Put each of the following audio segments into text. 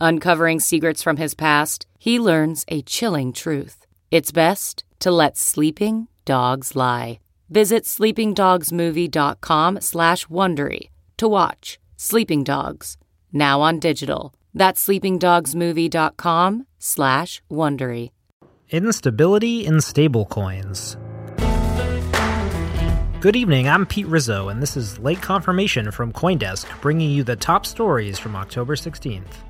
Uncovering secrets from his past, he learns a chilling truth. It's best to let sleeping dogs lie. Visit sleepingdogsmovie.com slash Wondery to watch Sleeping Dogs, now on digital. That's sleepingdogsmovie.com slash Wondery. Instability in stablecoins. Good evening, I'm Pete Rizzo, and this is Late Confirmation from Coindesk, bringing you the top stories from October 16th.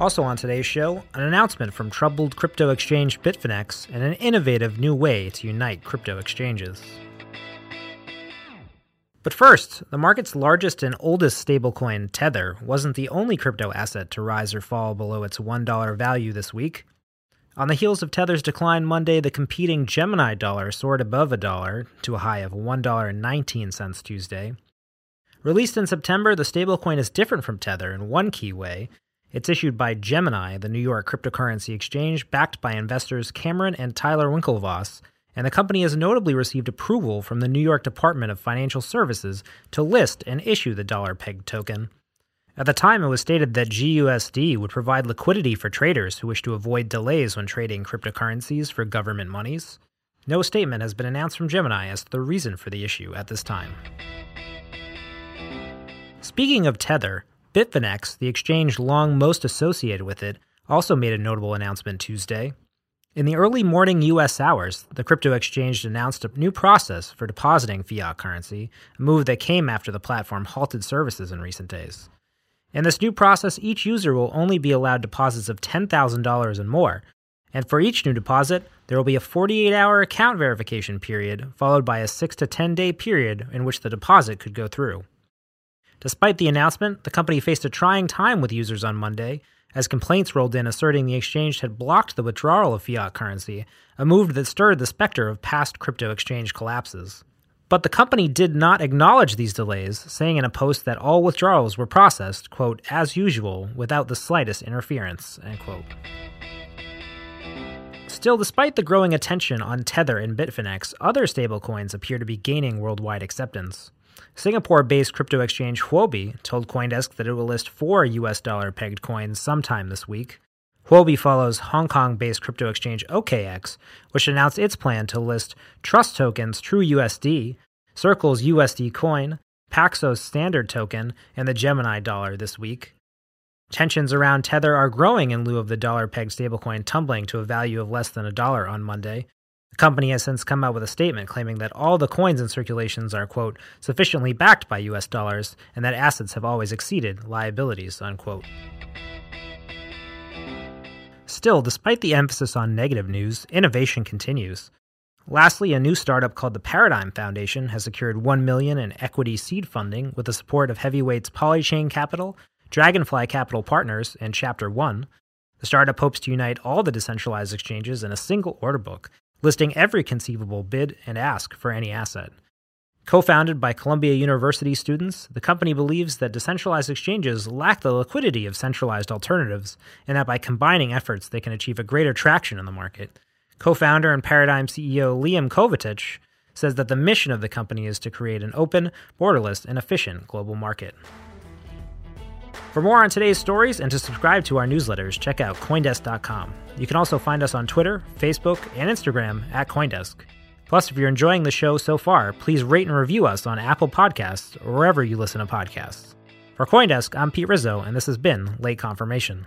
Also on today's show, an announcement from troubled crypto exchange Bitfinex and an innovative new way to unite crypto exchanges. But first, the market's largest and oldest stablecoin, Tether, wasn't the only crypto asset to rise or fall below its $1 value this week. On the heels of Tether's decline Monday, the competing Gemini dollar soared above a dollar to a high of $1.19 Tuesday. Released in September, the stablecoin is different from Tether in one key way. It's issued by Gemini, the New York cryptocurrency exchange, backed by investors Cameron and Tyler Winklevoss, and the company has notably received approval from the New York Department of Financial Services to list and issue the dollar peg token. At the time, it was stated that GUSD would provide liquidity for traders who wish to avoid delays when trading cryptocurrencies for government monies. No statement has been announced from Gemini as to the reason for the issue at this time. Speaking of Tether, Bitfinex, the exchange long most associated with it, also made a notable announcement Tuesday. In the early morning U.S. hours, the crypto exchange announced a new process for depositing fiat currency, a move that came after the platform halted services in recent days. In this new process, each user will only be allowed deposits of $10,000 and more. And for each new deposit, there will be a 48 hour account verification period, followed by a 6 to 10 day period in which the deposit could go through. Despite the announcement, the company faced a trying time with users on Monday, as complaints rolled in asserting the exchange had blocked the withdrawal of fiat currency, a move that stirred the specter of past crypto exchange collapses. But the company did not acknowledge these delays, saying in a post that all withdrawals were processed, quote, as usual, without the slightest interference, end quote. Still, despite the growing attention on Tether and Bitfinex, other stablecoins appear to be gaining worldwide acceptance. Singapore based crypto exchange Huobi told Coindesk that it will list four US dollar pegged coins sometime this week. Huobi follows Hong Kong based crypto exchange OKEx, which announced its plan to list Trust Tokens True USD, Circle's USD coin, Paxos Standard token, and the Gemini dollar this week. Tensions around Tether are growing in lieu of the dollar pegged stablecoin tumbling to a value of less than a dollar on Monday. The company has since come out with a statement claiming that all the coins in circulations are, quote, sufficiently backed by US dollars and that assets have always exceeded liabilities, unquote. Still, despite the emphasis on negative news, innovation continues. Lastly, a new startup called the Paradigm Foundation has secured 1 million in equity seed funding with the support of heavyweights Polychain Capital, Dragonfly Capital Partners, and Chapter 1. The startup hopes to unite all the decentralized exchanges in a single order book, listing every conceivable bid and ask for any asset. Co founded by Columbia University students, the company believes that decentralized exchanges lack the liquidity of centralized alternatives, and that by combining efforts, they can achieve a greater traction in the market. Co founder and Paradigm CEO Liam Kovacic says that the mission of the company is to create an open, borderless, and efficient global market. For more on today's stories and to subscribe to our newsletters, check out Coindesk.com. You can also find us on Twitter, Facebook, and Instagram at Coindesk. Plus, if you're enjoying the show so far, please rate and review us on Apple Podcasts or wherever you listen to podcasts. For Coindesk, I'm Pete Rizzo, and this has been Late Confirmation.